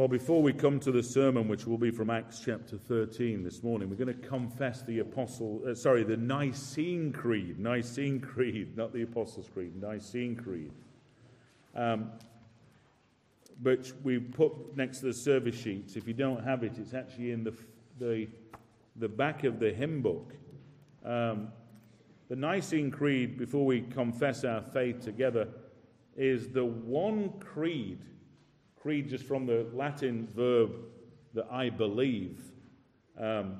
Well, before we come to the sermon, which will be from Acts chapter 13 this morning, we're going to confess the Apostle, uh, sorry, the Nicene Creed. Nicene Creed, not the Apostles' Creed, Nicene Creed. Um, which we put next to the service sheets. If you don't have it, it's actually in the, the, the back of the hymn book. Um, the Nicene Creed, before we confess our faith together, is the one creed Creed, just from the Latin verb that I believe. Um,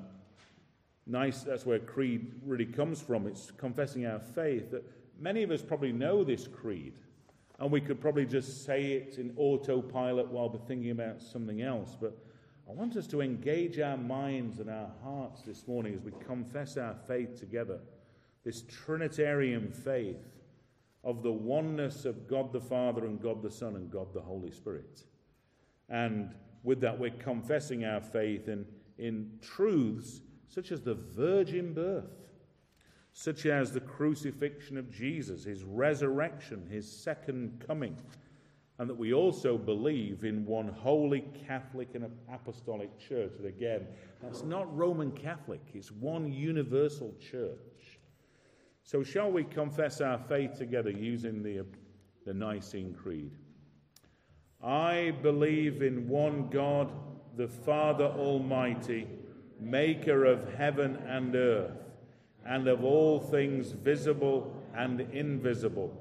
nice, that's where creed really comes from. It's confessing our faith. That many of us probably know this creed, and we could probably just say it in autopilot while we're thinking about something else. But I want us to engage our minds and our hearts this morning as we confess our faith together. This Trinitarian faith of the oneness of God the Father and God the Son and God the Holy Spirit. And with that, we're confessing our faith in, in truths such as the virgin birth, such as the crucifixion of Jesus, his resurrection, his second coming, and that we also believe in one holy Catholic and apostolic church. And again, that's not Roman Catholic, it's one universal church. So, shall we confess our faith together using the, the Nicene Creed? I believe in one God, the Father Almighty, maker of heaven and earth, and of all things visible and invisible,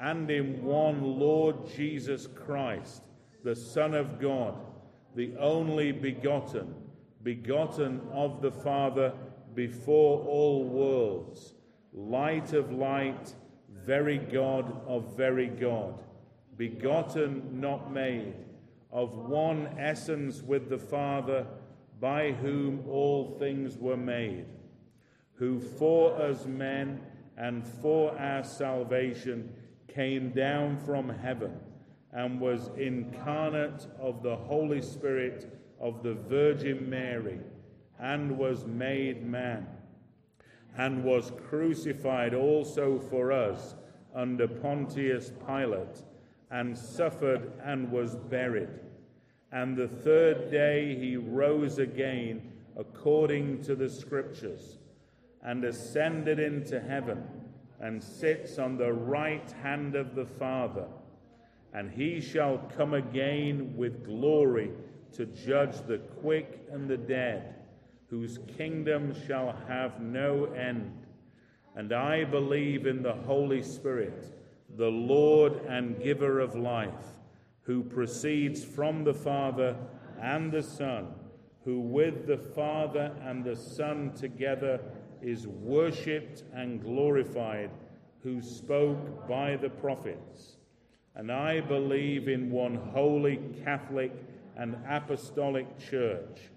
and in one Lord Jesus Christ, the Son of God, the only begotten, begotten of the Father before all worlds, light of light, very God of very God begotten, not made, of one essence with the Father, by whom all things were made, who for us men and for our salvation came down from heaven and was incarnate of the Holy Spirit of the Virgin Mary and was made man and was crucified also for us under Pontius Pilate and suffered and was buried. And the third day he rose again according to the Scriptures and ascended into heaven and sits on the right hand of the Father. And he shall come again with glory to judge the quick and the dead, whose kingdom shall have no end. And I believe in the Holy Spirit the Lord and giver of life, who proceeds from the Father and the Son, who with the Father and the Son together is worshipped and glorified, who spoke by the prophets. And I believe in one holy Catholic and apostolic church.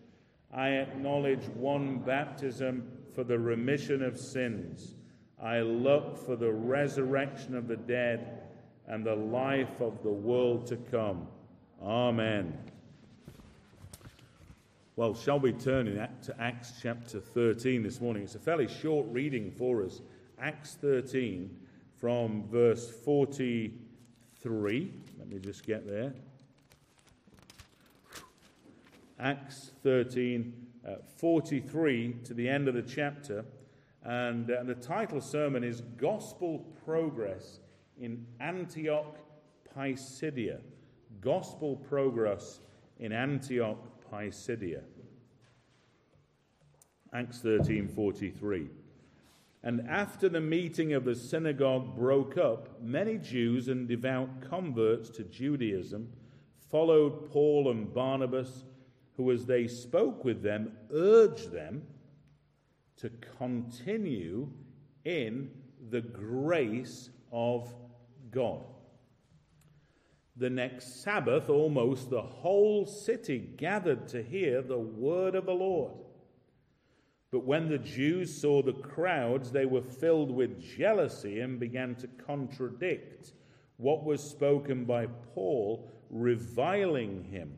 I acknowledge one baptism for the remission of sins I look for the resurrection of the dead and the life of the world to come. Amen. Well, shall we turn to Acts chapter 13 this morning? It's a fairly short reading for us. Acts 13 from verse 43. Let me just get there. Acts 13, uh, 43 to the end of the chapter. And uh, the title sermon is Gospel Progress in Antioch, Pisidia. Gospel Progress in Antioch, Pisidia. Acts 13:43. And after the meeting of the synagogue broke up, many Jews and devout converts to Judaism followed Paul and Barnabas, who, as they spoke with them, urged them to continue in the grace of God. The next Sabbath, almost the whole city gathered to hear the word of the Lord. But when the Jews saw the crowds, they were filled with jealousy and began to contradict what was spoken by Paul, reviling him.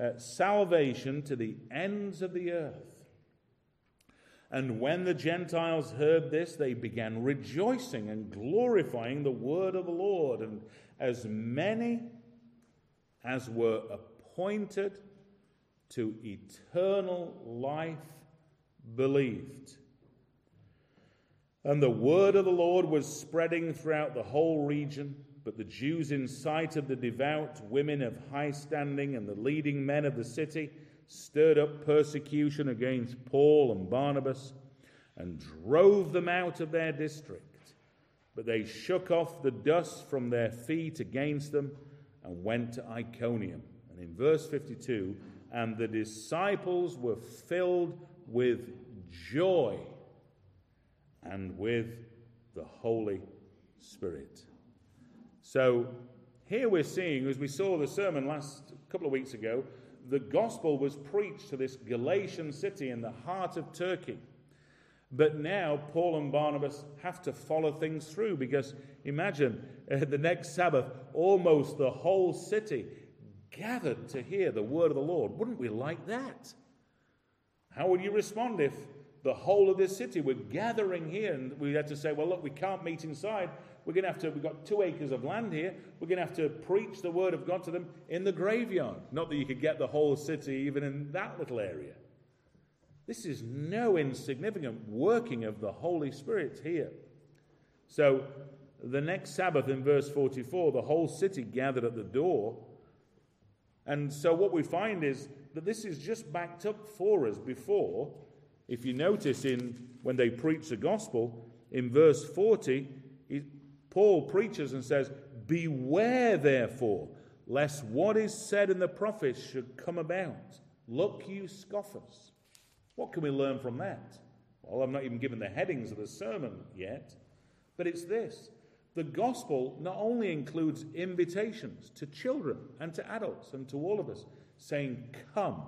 uh, salvation to the ends of the earth. And when the Gentiles heard this, they began rejoicing and glorifying the word of the Lord. And as many as were appointed to eternal life believed. And the word of the Lord was spreading throughout the whole region. But the Jews, in sight of the devout women of high standing and the leading men of the city, stirred up persecution against Paul and Barnabas and drove them out of their district. But they shook off the dust from their feet against them and went to Iconium. And in verse 52, and the disciples were filled with joy and with the Holy Spirit. So here we're seeing, as we saw the sermon last couple of weeks ago, the gospel was preached to this Galatian city in the heart of Turkey. But now Paul and Barnabas have to follow things through because imagine uh, the next Sabbath, almost the whole city gathered to hear the word of the Lord. Wouldn't we like that? How would you respond if the whole of this city were gathering here and we had to say, well, look, we can't meet inside. We're going to have to, we've got two acres of land here. We're going to have to preach the word of God to them in the graveyard. Not that you could get the whole city even in that little area. This is no insignificant working of the Holy Spirit here. So, the next Sabbath in verse 44, the whole city gathered at the door. And so, what we find is that this is just backed up for us before. If you notice in when they preach the gospel, in verse 40, Paul preaches and says, Beware therefore, lest what is said in the prophets should come about. Look, you scoffers. What can we learn from that? Well, I'm not even given the headings of the sermon yet, but it's this. The gospel not only includes invitations to children and to adults and to all of us, saying, Come,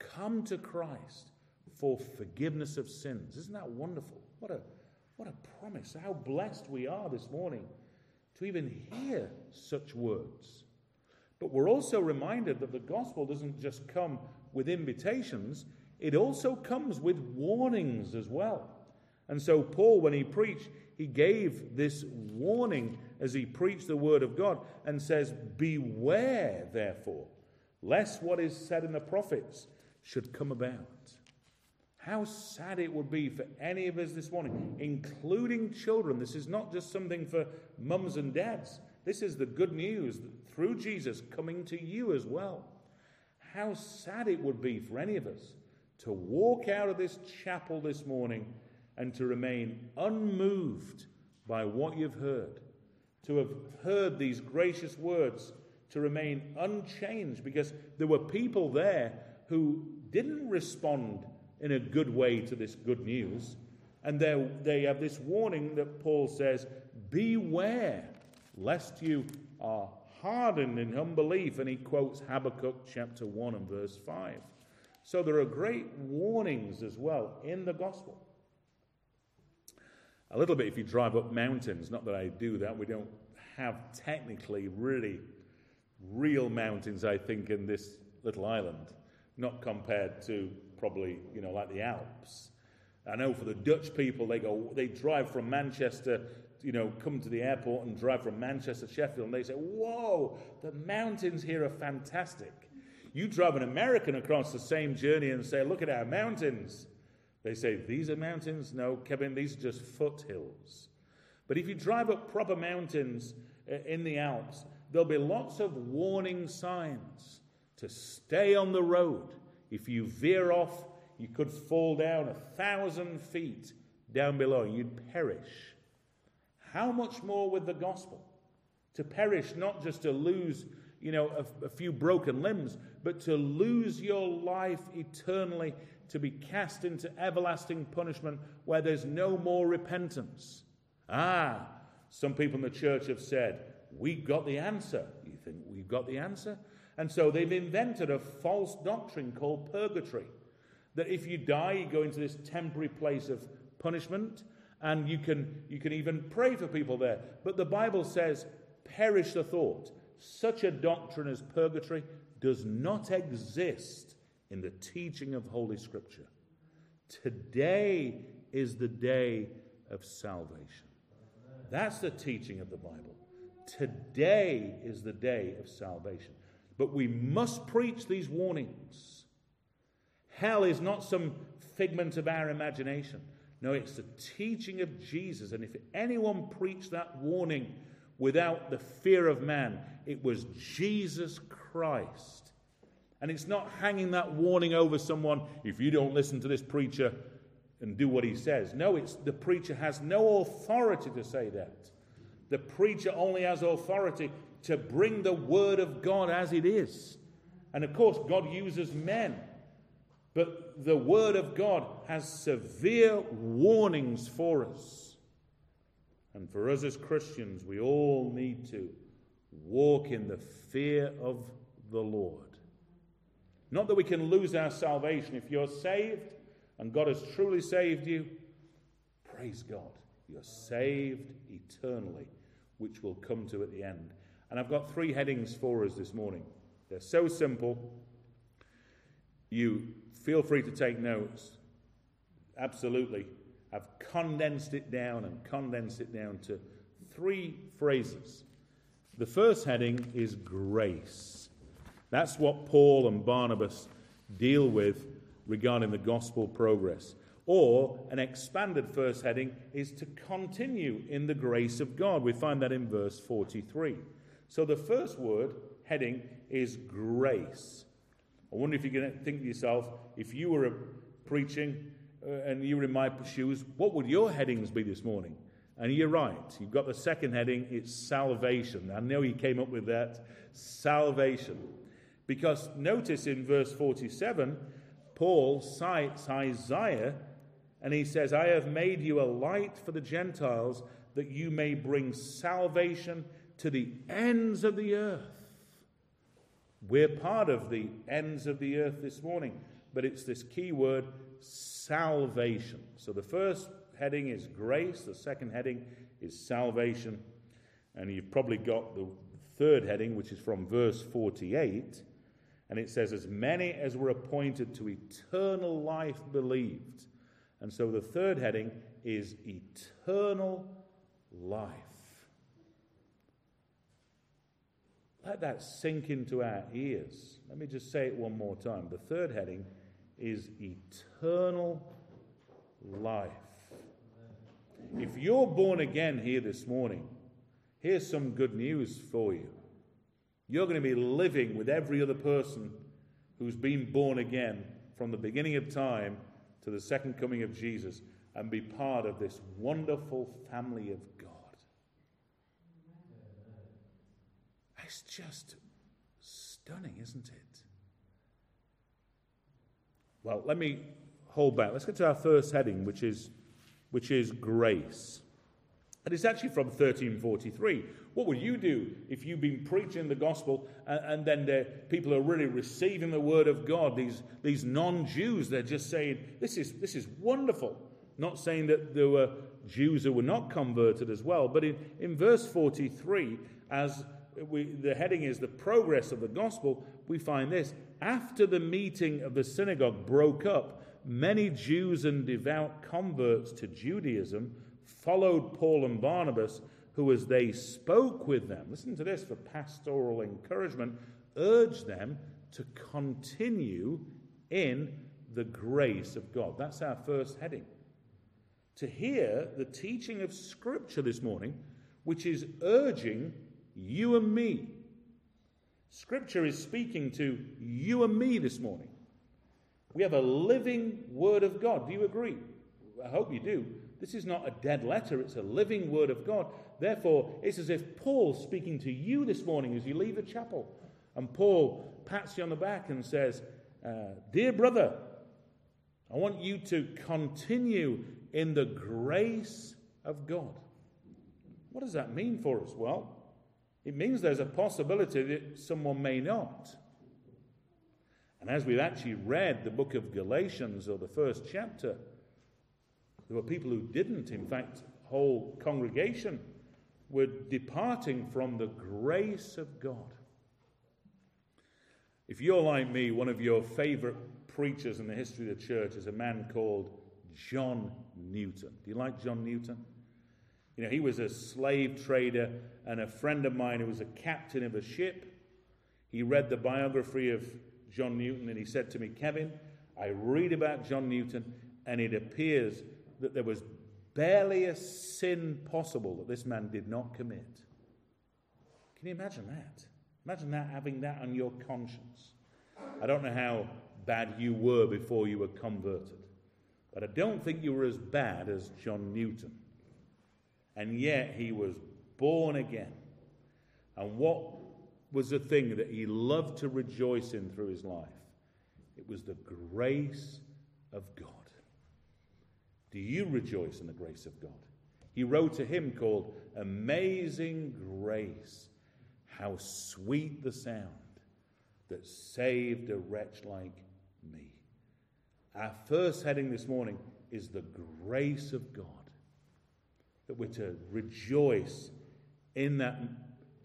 come to Christ for forgiveness of sins. Isn't that wonderful? What a what a promise. How blessed we are this morning to even hear such words. But we're also reminded that the gospel doesn't just come with invitations, it also comes with warnings as well. And so, Paul, when he preached, he gave this warning as he preached the word of God and says, Beware, therefore, lest what is said in the prophets should come about. How sad it would be for any of us this morning, including children. This is not just something for mums and dads. This is the good news through Jesus coming to you as well. How sad it would be for any of us to walk out of this chapel this morning and to remain unmoved by what you've heard, to have heard these gracious words, to remain unchanged, because there were people there who didn't respond in a good way to this good news. And they have this warning that Paul says, Beware lest you are hardened in unbelief. And he quotes Habakkuk chapter 1 and verse 5. So there are great warnings as well in the gospel. A little bit if you drive up mountains, not that I do that, we don't have technically really real mountains, I think, in this little island, not compared to probably, you know, like the Alps. I know for the Dutch people, they go, they drive from Manchester, you know, come to the airport and drive from Manchester Sheffield, and they say, whoa, the mountains here are fantastic. You drive an American across the same journey and say, look at our mountains. They say, these are mountains? No, Kevin, these are just foothills. But if you drive up proper mountains uh, in the Alps, there'll be lots of warning signs to stay on the road if you veer off, you could fall down a thousand feet down below you'd perish. How much more with the gospel? To perish, not just to lose, you know, a, a few broken limbs, but to lose your life eternally, to be cast into everlasting punishment where there's no more repentance. Ah, some people in the church have said, We've got the answer. You think we've got the answer? And so they've invented a false doctrine called purgatory. That if you die, you go into this temporary place of punishment, and you can, you can even pray for people there. But the Bible says, perish the thought. Such a doctrine as purgatory does not exist in the teaching of Holy Scripture. Today is the day of salvation. That's the teaching of the Bible. Today is the day of salvation. But we must preach these warnings. Hell is not some figment of our imagination. No, it's the teaching of Jesus. And if anyone preached that warning without the fear of man, it was Jesus Christ. And it's not hanging that warning over someone if you don't listen to this preacher and do what he says. No, it's the preacher has no authority to say that. The preacher only has authority to bring the word of God as it is. And of course, God uses men. But the word of God has severe warnings for us. And for us as Christians, we all need to walk in the fear of the Lord. Not that we can lose our salvation. If you're saved and God has truly saved you, praise God. You're saved eternally, which we'll come to at the end. And I've got three headings for us this morning. They're so simple. You feel free to take notes. Absolutely. I've condensed it down and condensed it down to three phrases. The first heading is grace. That's what Paul and Barnabas deal with regarding the gospel progress. Or an expanded first heading is to continue in the grace of God. We find that in verse 43. So the first word, heading, is grace. I wonder if you can think to yourself, if you were preaching uh, and you were in my shoes, what would your headings be this morning? And you're right. You've got the second heading, it's salvation. I know he came up with that. Salvation. Because notice in verse 47, Paul cites Isaiah and he says, I have made you a light for the Gentiles that you may bring salvation to the ends of the earth. We're part of the ends of the earth this morning, but it's this key word salvation. So the first heading is grace, the second heading is salvation, and you've probably got the third heading, which is from verse 48, and it says, As many as were appointed to eternal life believed. And so the third heading is eternal life. Let that sink into our ears. Let me just say it one more time. The third heading is eternal life. If you're born again here this morning, here's some good news for you. You're going to be living with every other person who's been born again from the beginning of time to the second coming of Jesus and be part of this wonderful family of It's just stunning, isn't it? Well, let me hold back. Let's get to our first heading, which is, which is grace. And it's actually from 1343. What would you do if you've been preaching the gospel and, and then the, people are really receiving the word of God? These, these non Jews, they're just saying, this is, this is wonderful. Not saying that there were Jews who were not converted as well, but in, in verse 43, as we, the heading is the progress of the gospel, we find this. After the meeting of the synagogue broke up, many Jews and devout converts to Judaism followed Paul and Barnabas, who, as they spoke with them, listen to this for pastoral encouragement, urged them to continue in the grace of God. That's our first heading. To hear the teaching of Scripture this morning, which is urging you and me. Scripture is speaking to you and me this morning. We have a living Word of God. Do you agree? I hope you do. This is not a dead letter, it's a living Word of God. Therefore, it's as if Paul's speaking to you this morning as you leave the chapel. And Paul pats you on the back and says, uh, Dear brother, I want you to continue in the grace of God. What does that mean for us? Well, It means there's a possibility that someone may not. And as we've actually read the book of Galatians or the first chapter, there were people who didn't. In fact, whole congregation were departing from the grace of God. If you're like me, one of your favorite preachers in the history of the church is a man called John Newton. Do you like John Newton? You know, he was a slave trader and a friend of mine who was a captain of a ship. He read the biography of John Newton and he said to me, Kevin, I read about John Newton and it appears that there was barely a sin possible that this man did not commit. Can you imagine that? Imagine that having that on your conscience. I don't know how bad you were before you were converted, but I don't think you were as bad as John Newton. And yet he was born again. And what was the thing that he loved to rejoice in through his life? It was the grace of God. Do you rejoice in the grace of God? He wrote a hymn called Amazing Grace. How sweet the sound that saved a wretch like me. Our first heading this morning is the grace of God. That we're to rejoice in that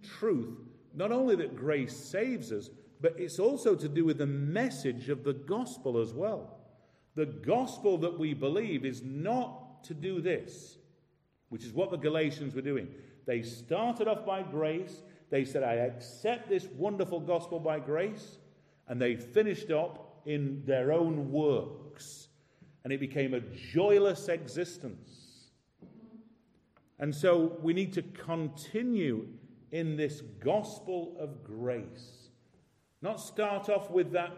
truth, not only that grace saves us, but it's also to do with the message of the gospel as well. The gospel that we believe is not to do this, which is what the Galatians were doing. They started off by grace. They said, I accept this wonderful gospel by grace. And they finished up in their own works. And it became a joyless existence. And so we need to continue in this gospel of grace. Not start off with that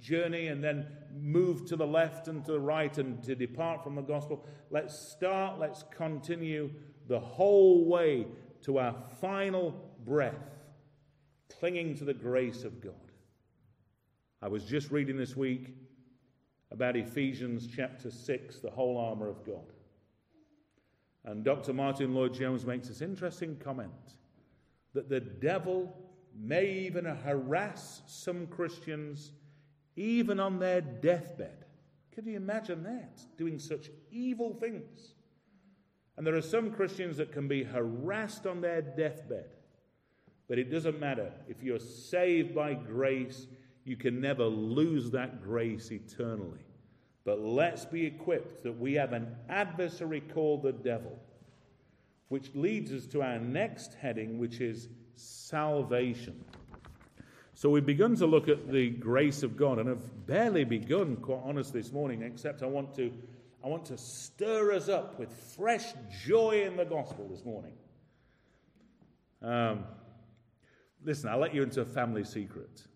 journey and then move to the left and to the right and to depart from the gospel. Let's start, let's continue the whole way to our final breath, clinging to the grace of God. I was just reading this week about Ephesians chapter 6, the whole armor of God. And Dr. Martyn Lloyd-Jones makes this interesting comment that the devil may even harass some Christians even on their deathbed. Can you imagine that? Doing such evil things. And there are some Christians that can be harassed on their deathbed. But it doesn't matter. If you're saved by grace, you can never lose that grace eternally. But let's be equipped that we have an adversary called the devil, which leads us to our next heading, which is salvation. So we've begun to look at the grace of God, and have barely begun, quite honest, this morning, except I want to, I want to stir us up with fresh joy in the gospel this morning. Um, listen, I'll let you into a family secret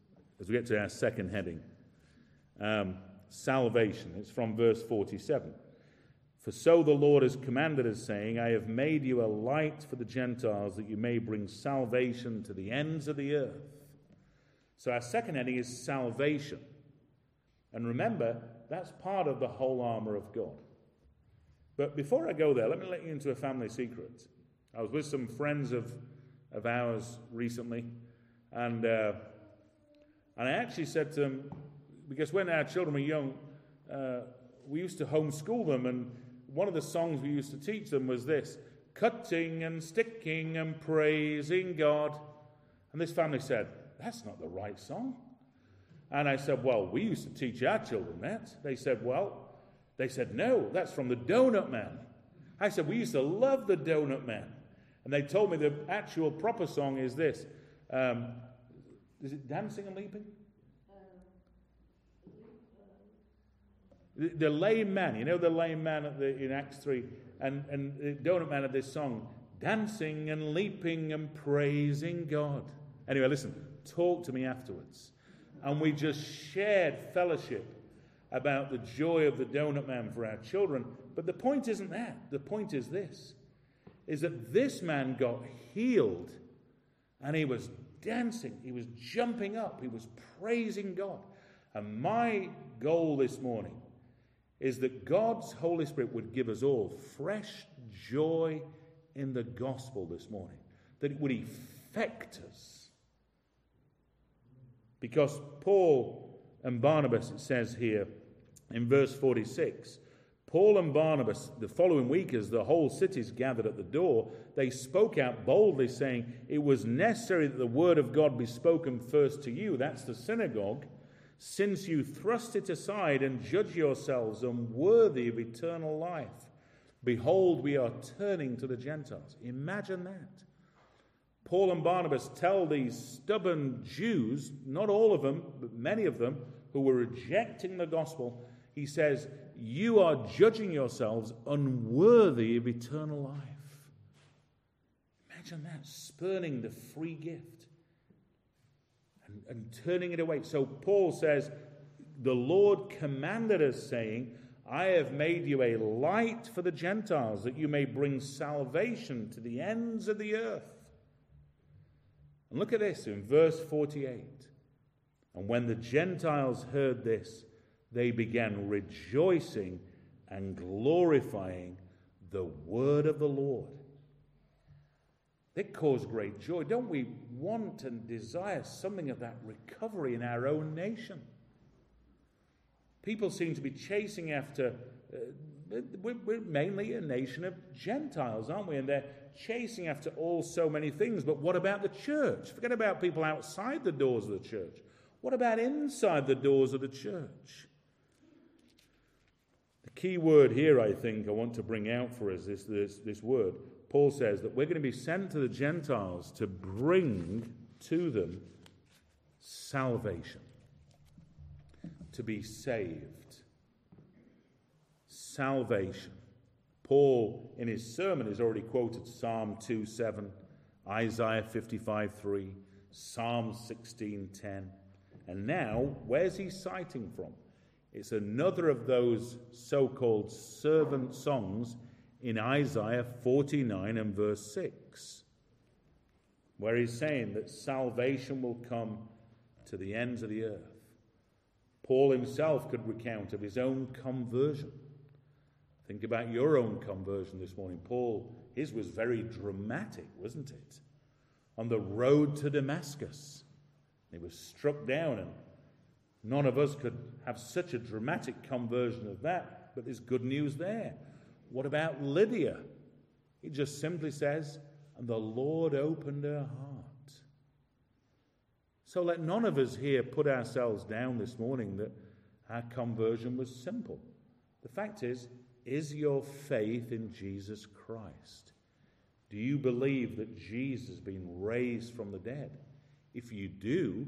as we get to our second heading. Um, salvation. It's from verse 47. For so the Lord has commanded us, saying, I have made you a light for the Gentiles, that you may bring salvation to the ends of the earth. So our second heading is salvation. And remember, that's part of the whole armor of God. But before I go there, let me let you into a family secret. I was with some friends of, of ours recently, and, uh, and I actually said to them, because when our children were young, uh, we used to homeschool them, and one of the songs we used to teach them was this cutting and sticking and praising God. And this family said, that's not the right song. And I said, Well, we used to teach our children that. They said, Well, they said, No, that's from the Donut Man. I said, We used to love the Donut Man. And they told me the actual proper song is this um, Is it Dancing and Leaping? The, lame man, you know the lame man the, in Acts 3, and, and the donut man of this song, dancing and leaping and praising God. Anyway, listen, talk to me afterwards. And we just shared fellowship about the joy of the donut man for our children. But the point isn't that. The point is this is that this man got healed and he was dancing, he was jumping up, he was praising God. And my goal this morning is that God's Holy Spirit would give us all fresh joy in the gospel this morning. That it would affect us. Because Paul and Barnabas, it says here in verse 46, Paul and Barnabas, the following week, as the whole cities gathered at the door, they spoke out boldly, saying, It was necessary that the word of God be spoken first to you, that's the synagogue, since you thrust it aside and judge yourselves unworthy of eternal life. Behold, we are turning to the Gentiles. Imagine that. Paul and Barnabas tell these stubborn Jews, not all of them, but many of them, who were rejecting the gospel, he says, You are judging yourselves unworthy of eternal life. Imagine that, spurning the free gift and, turning it away. So Paul says, The Lord commanded us, saying, I have made you a light for the Gentiles, that you may bring salvation to the ends of the earth. And look at this in verse 48. And when the Gentiles heard this, they began rejoicing and glorifying the word of the Lord. It caused great joy. Don't we want and desire something of that recovery in our own nation? People seem to be chasing after, uh, we're mainly a nation of Gentiles, aren't we? And they're chasing after all so many things. But what about the church? Forget about people outside the doors of the church. What about inside the doors of the church? The key word here, I think, I want to bring out for us is this, this word. Paul says that we're going to be sent to the Gentiles to bring to them salvation, to be saved. Salvation. Paul, in his sermon, has already quoted Psalm 2 7, Isaiah 55 3, Psalm 16 10. And now, where's he citing from? It's another of those so called servant songs in Isaiah 49 and verse 6, where he's saying that salvation will come to the ends of the earth. Paul himself could recount of his own conversion. Think about your own conversion this morning. Paul, his was very dramatic, wasn't it? On the road to Damascus, he was struck down and None of us could have such a dramatic conversion of that, but there's good news there. What about Lydia? It just simply says, and the Lord opened her heart. So let none of us here put ourselves down this morning that our conversion was simple. The fact is, is your faith in Jesus Christ? Do you believe that Jesus has been raised from the dead? If you do,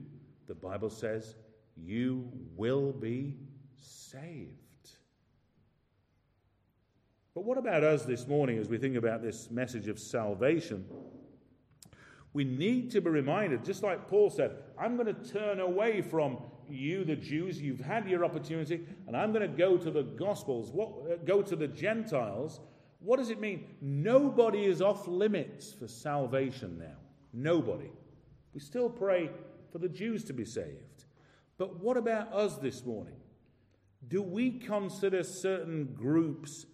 the Bible says you will be saved. But what about us this morning as we think about this message of salvation? We need to be reminded, just like Paul said, I'm going to turn away from you, the Jews. You've had your opportunity, and I'm going to go to the Gospels, what, uh, go to the Gentiles. What does it mean? Nobody is off limits for salvation now. Nobody. We still pray for the Jews to be saved. But what about us this morning? Do we consider certain groups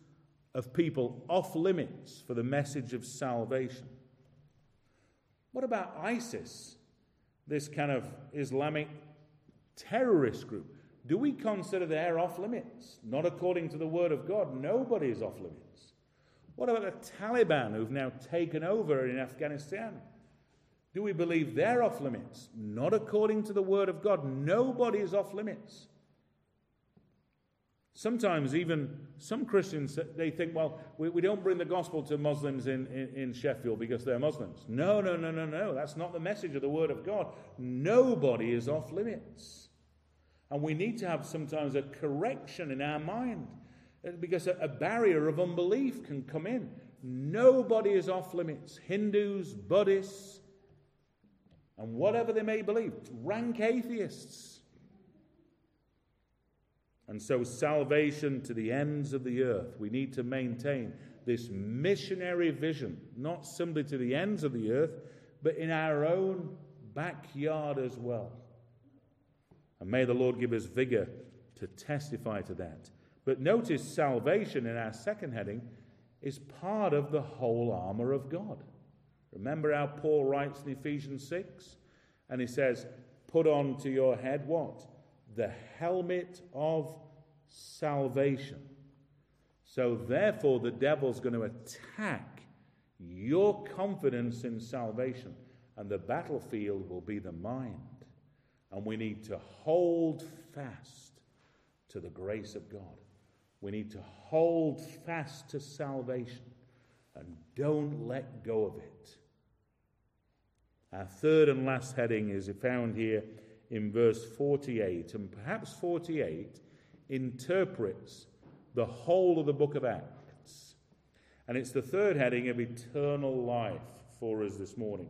of people off limits for the message of salvation? What about ISIS, this kind of Islamic terrorist group? Do we consider they're off limits? Not according to the Word of God. Nobody is off limits. What about the Taliban who've now taken over in Afghanistan? Do we believe they're off limits? Not according to the Word of God. Nobody is off limits. Sometimes, even some Christians, they think, well, we, we don't bring the gospel to Muslims in, in, in, Sheffield because they're Muslims. No, no, no, no, no. That's not the message of the Word of God. Nobody is off limits. And we need to have sometimes a correction in our mind uh, because a, a barrier of unbelief can come in. Nobody is off limits. Hindus, Buddhists, and whatever they may believe, rank atheists. And so, salvation to the ends of the earth, we need to maintain this missionary vision, not simply to the ends of the earth, but in our own backyard as well. And may the Lord give us vigor to testify to that. But notice salvation in our second heading is part of the whole armor of God. Remember how Paul writes in Ephesians 6? And he says, Put on to your head what? The helmet of salvation. So, therefore, the devil's going to attack your confidence in salvation, and the battlefield will be the mind. And we need to hold fast to the grace of God. We need to hold fast to salvation and don't let go of it. Our third and last heading is found here in verse 48, and perhaps 48 interprets the whole of the book of Acts. And it's the third heading of eternal life for us this morning.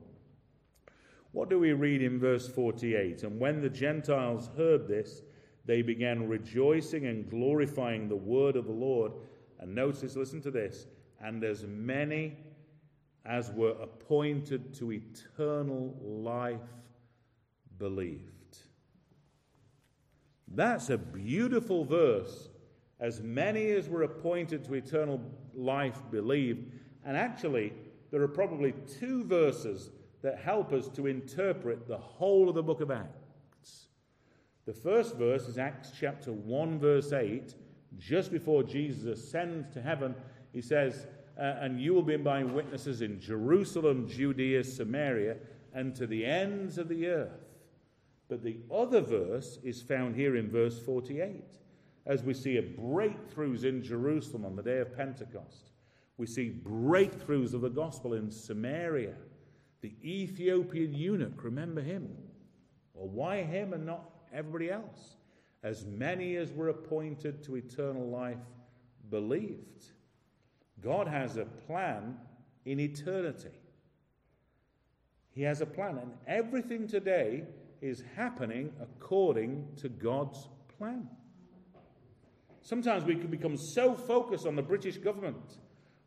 What do we read in verse 48? And when the Gentiles heard this, they began rejoicing and glorifying the word of the Lord. And notice, listen to this, and as many as were appointed to eternal life believed. That's a beautiful verse. As many as were appointed to eternal life believed. And actually, there are probably two verses that help us to interpret the whole of the book of Acts. The first verse is Acts chapter 1, verse 8. Just before Jesus ascends to heaven, he says, uh, And you will be my witnesses in Jerusalem, Judea, Samaria, and to the ends of the earth. But the other verse is found here in verse 48, as we see breakthroughs in Jerusalem on the day of Pentecost. We see breakthroughs of the gospel in Samaria. The Ethiopian eunuch, remember him? Well, why him and not everybody else? As many as were appointed to eternal life believed. God has a plan in eternity. He has a plan, and everything today is happening according to God's plan. Sometimes we can become so focused on the British government,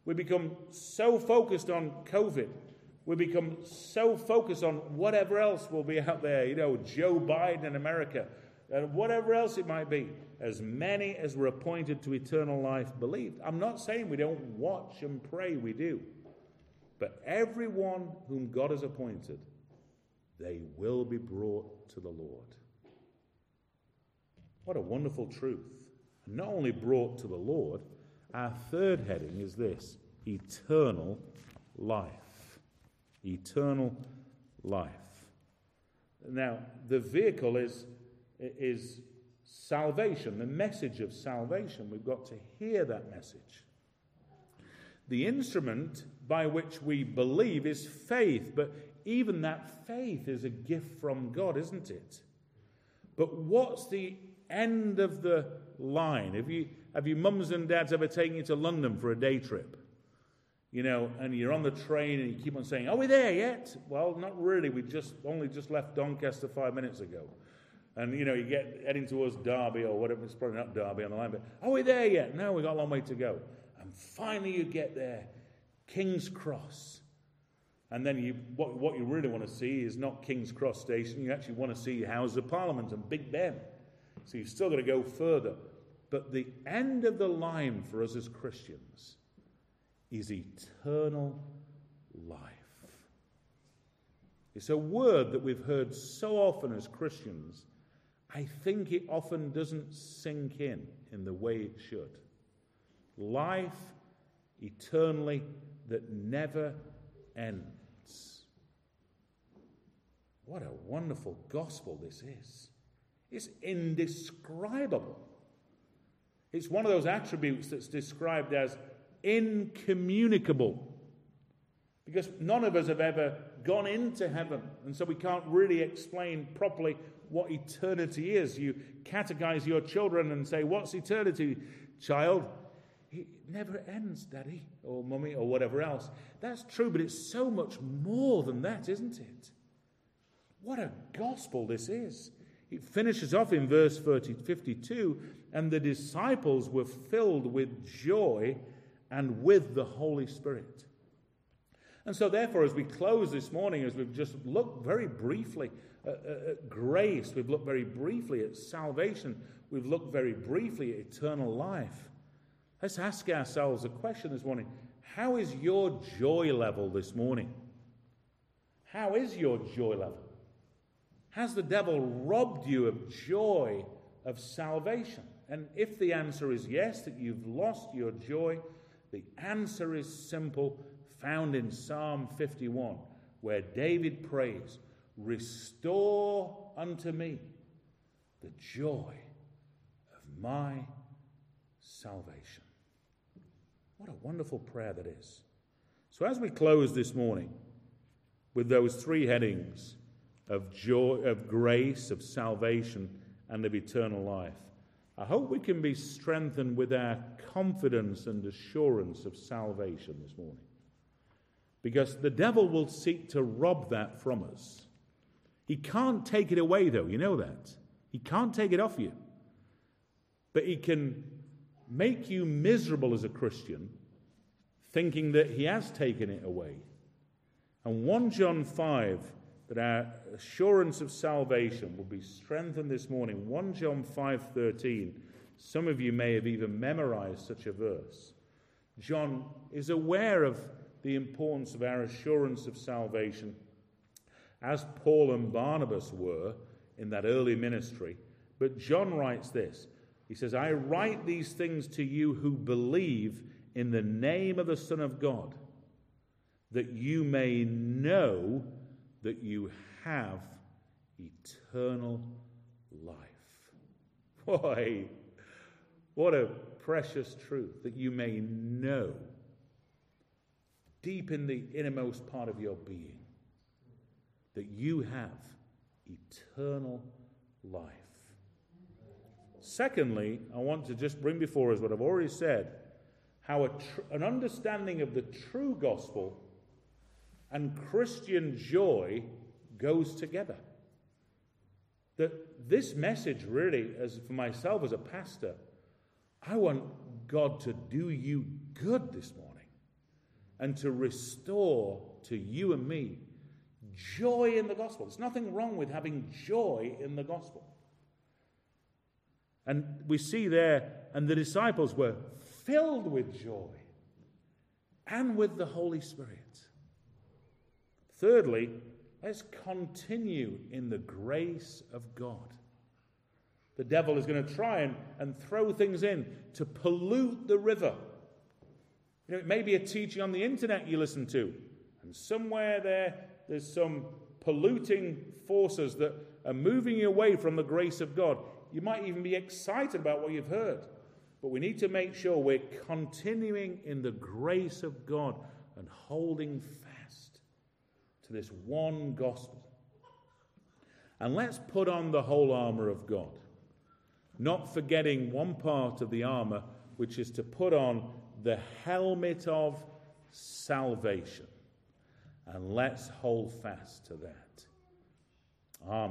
we become so focused on COVID, we become so focused on whatever else will be out there, you know, Joe Biden in America, and whatever else it might be. As many as were appointed to eternal life believed. I'm not saying we don't watch and pray, we do. But everyone whom God has appointed they will be brought to the Lord. What a wonderful truth. Not only brought to the Lord, our third heading is this eternal life. Eternal life. Now, the vehicle is, is salvation, the message of salvation. We've got to hear that message. The instrument by which we believe is faith, but even that faith is a gift from God, isn't it? But what's the end of the line? Have you, have you mums and dads ever taken you to London for a day trip? You know, and you're on the train and you keep on saying, Are we there yet? Well, not really. We just only just left Doncaster five minutes ago. And you know, you get heading towards Derby or whatever, it's probably not Derby on the line, but are we there yet? No, we've got a long way to go. And finally you get there, King's Cross. And then you, what, what you really want to see is not King's Cross Station. You actually want to see House of Parliament and Big Ben. So you've still got to go further. But the end of the line for us as Christians is eternal life. It's a word that we've heard so often as Christians. I think it often doesn't sink in in the way it should. Life eternally that never ends. What a wonderful gospel this is. It's indescribable. It's one of those attributes that's described as incommunicable. Because none of us have ever gone into heaven, and so we can't really explain properly what eternity is. You catechize your children and say, What's eternity, child? It never ends, daddy, or mummy, or whatever else. That's true, but it's so much more than that, isn't it? What a gospel this is. It finishes off in verse 30, 52 and the disciples were filled with joy and with the Holy Spirit. And so, therefore, as we close this morning, as we've just looked very briefly at, at, grace, we've looked very briefly at salvation, we've looked very briefly at eternal life, let's ask ourselves a question this morning How is your joy level this morning? How is your joy level? Has the devil robbed you of joy of salvation? And if the answer is yes, that you've lost your joy, the answer is simple, found in Psalm 51, where David prays, Restore unto me the joy of my salvation. What a wonderful prayer that is. So, as we close this morning with those three headings of joy, of grace, of salvation, and of eternal life, I hope we can be strengthened with our confidence and assurance of salvation this morning. Because the devil will seek to rob that from us. He can't take it away, though, you know that. He can't take it off you. But he can make you miserable as a Christian, thinking that he has taken it away. And 1 John 5, that our assurance of salvation will be strengthened this morning. 1 John 5:13. Some of you may have even memorized such a verse. John is aware of the importance of our assurance of salvation, as Paul and Barnabas were in that early ministry. But John writes this He says, I write these things to you who believe in the name of the Son of God, that you may know that you have eternal life. Boy, what a precious truth that you may know deep in the innermost part of your being that you have eternal life. Secondly, I want to just bring before us what I've already said how tr- an understanding of the true gospel and Christian joy goes together. That this message, really, as for myself as a pastor, I want God to do you good this morning and to restore to you and me joy in the gospel. There's nothing wrong with having joy in the gospel. And we see there, and the disciples were filled with joy and with the Holy Spirit. Thirdly, let's continue in the grace of God. The devil is going to try and, and throw things in to pollute the river. You know, it may be a teaching on the internet you listen to, and somewhere there, there's some polluting forces that are moving you away from the grace of God. You might even be excited about what you've heard, but we need to make sure we're continuing in the grace of God and holding this one gospel. And let's put on the whole armor of God, not forgetting one part of the armor, which is to put on the helmet of salvation. And let's hold fast to that. Amen.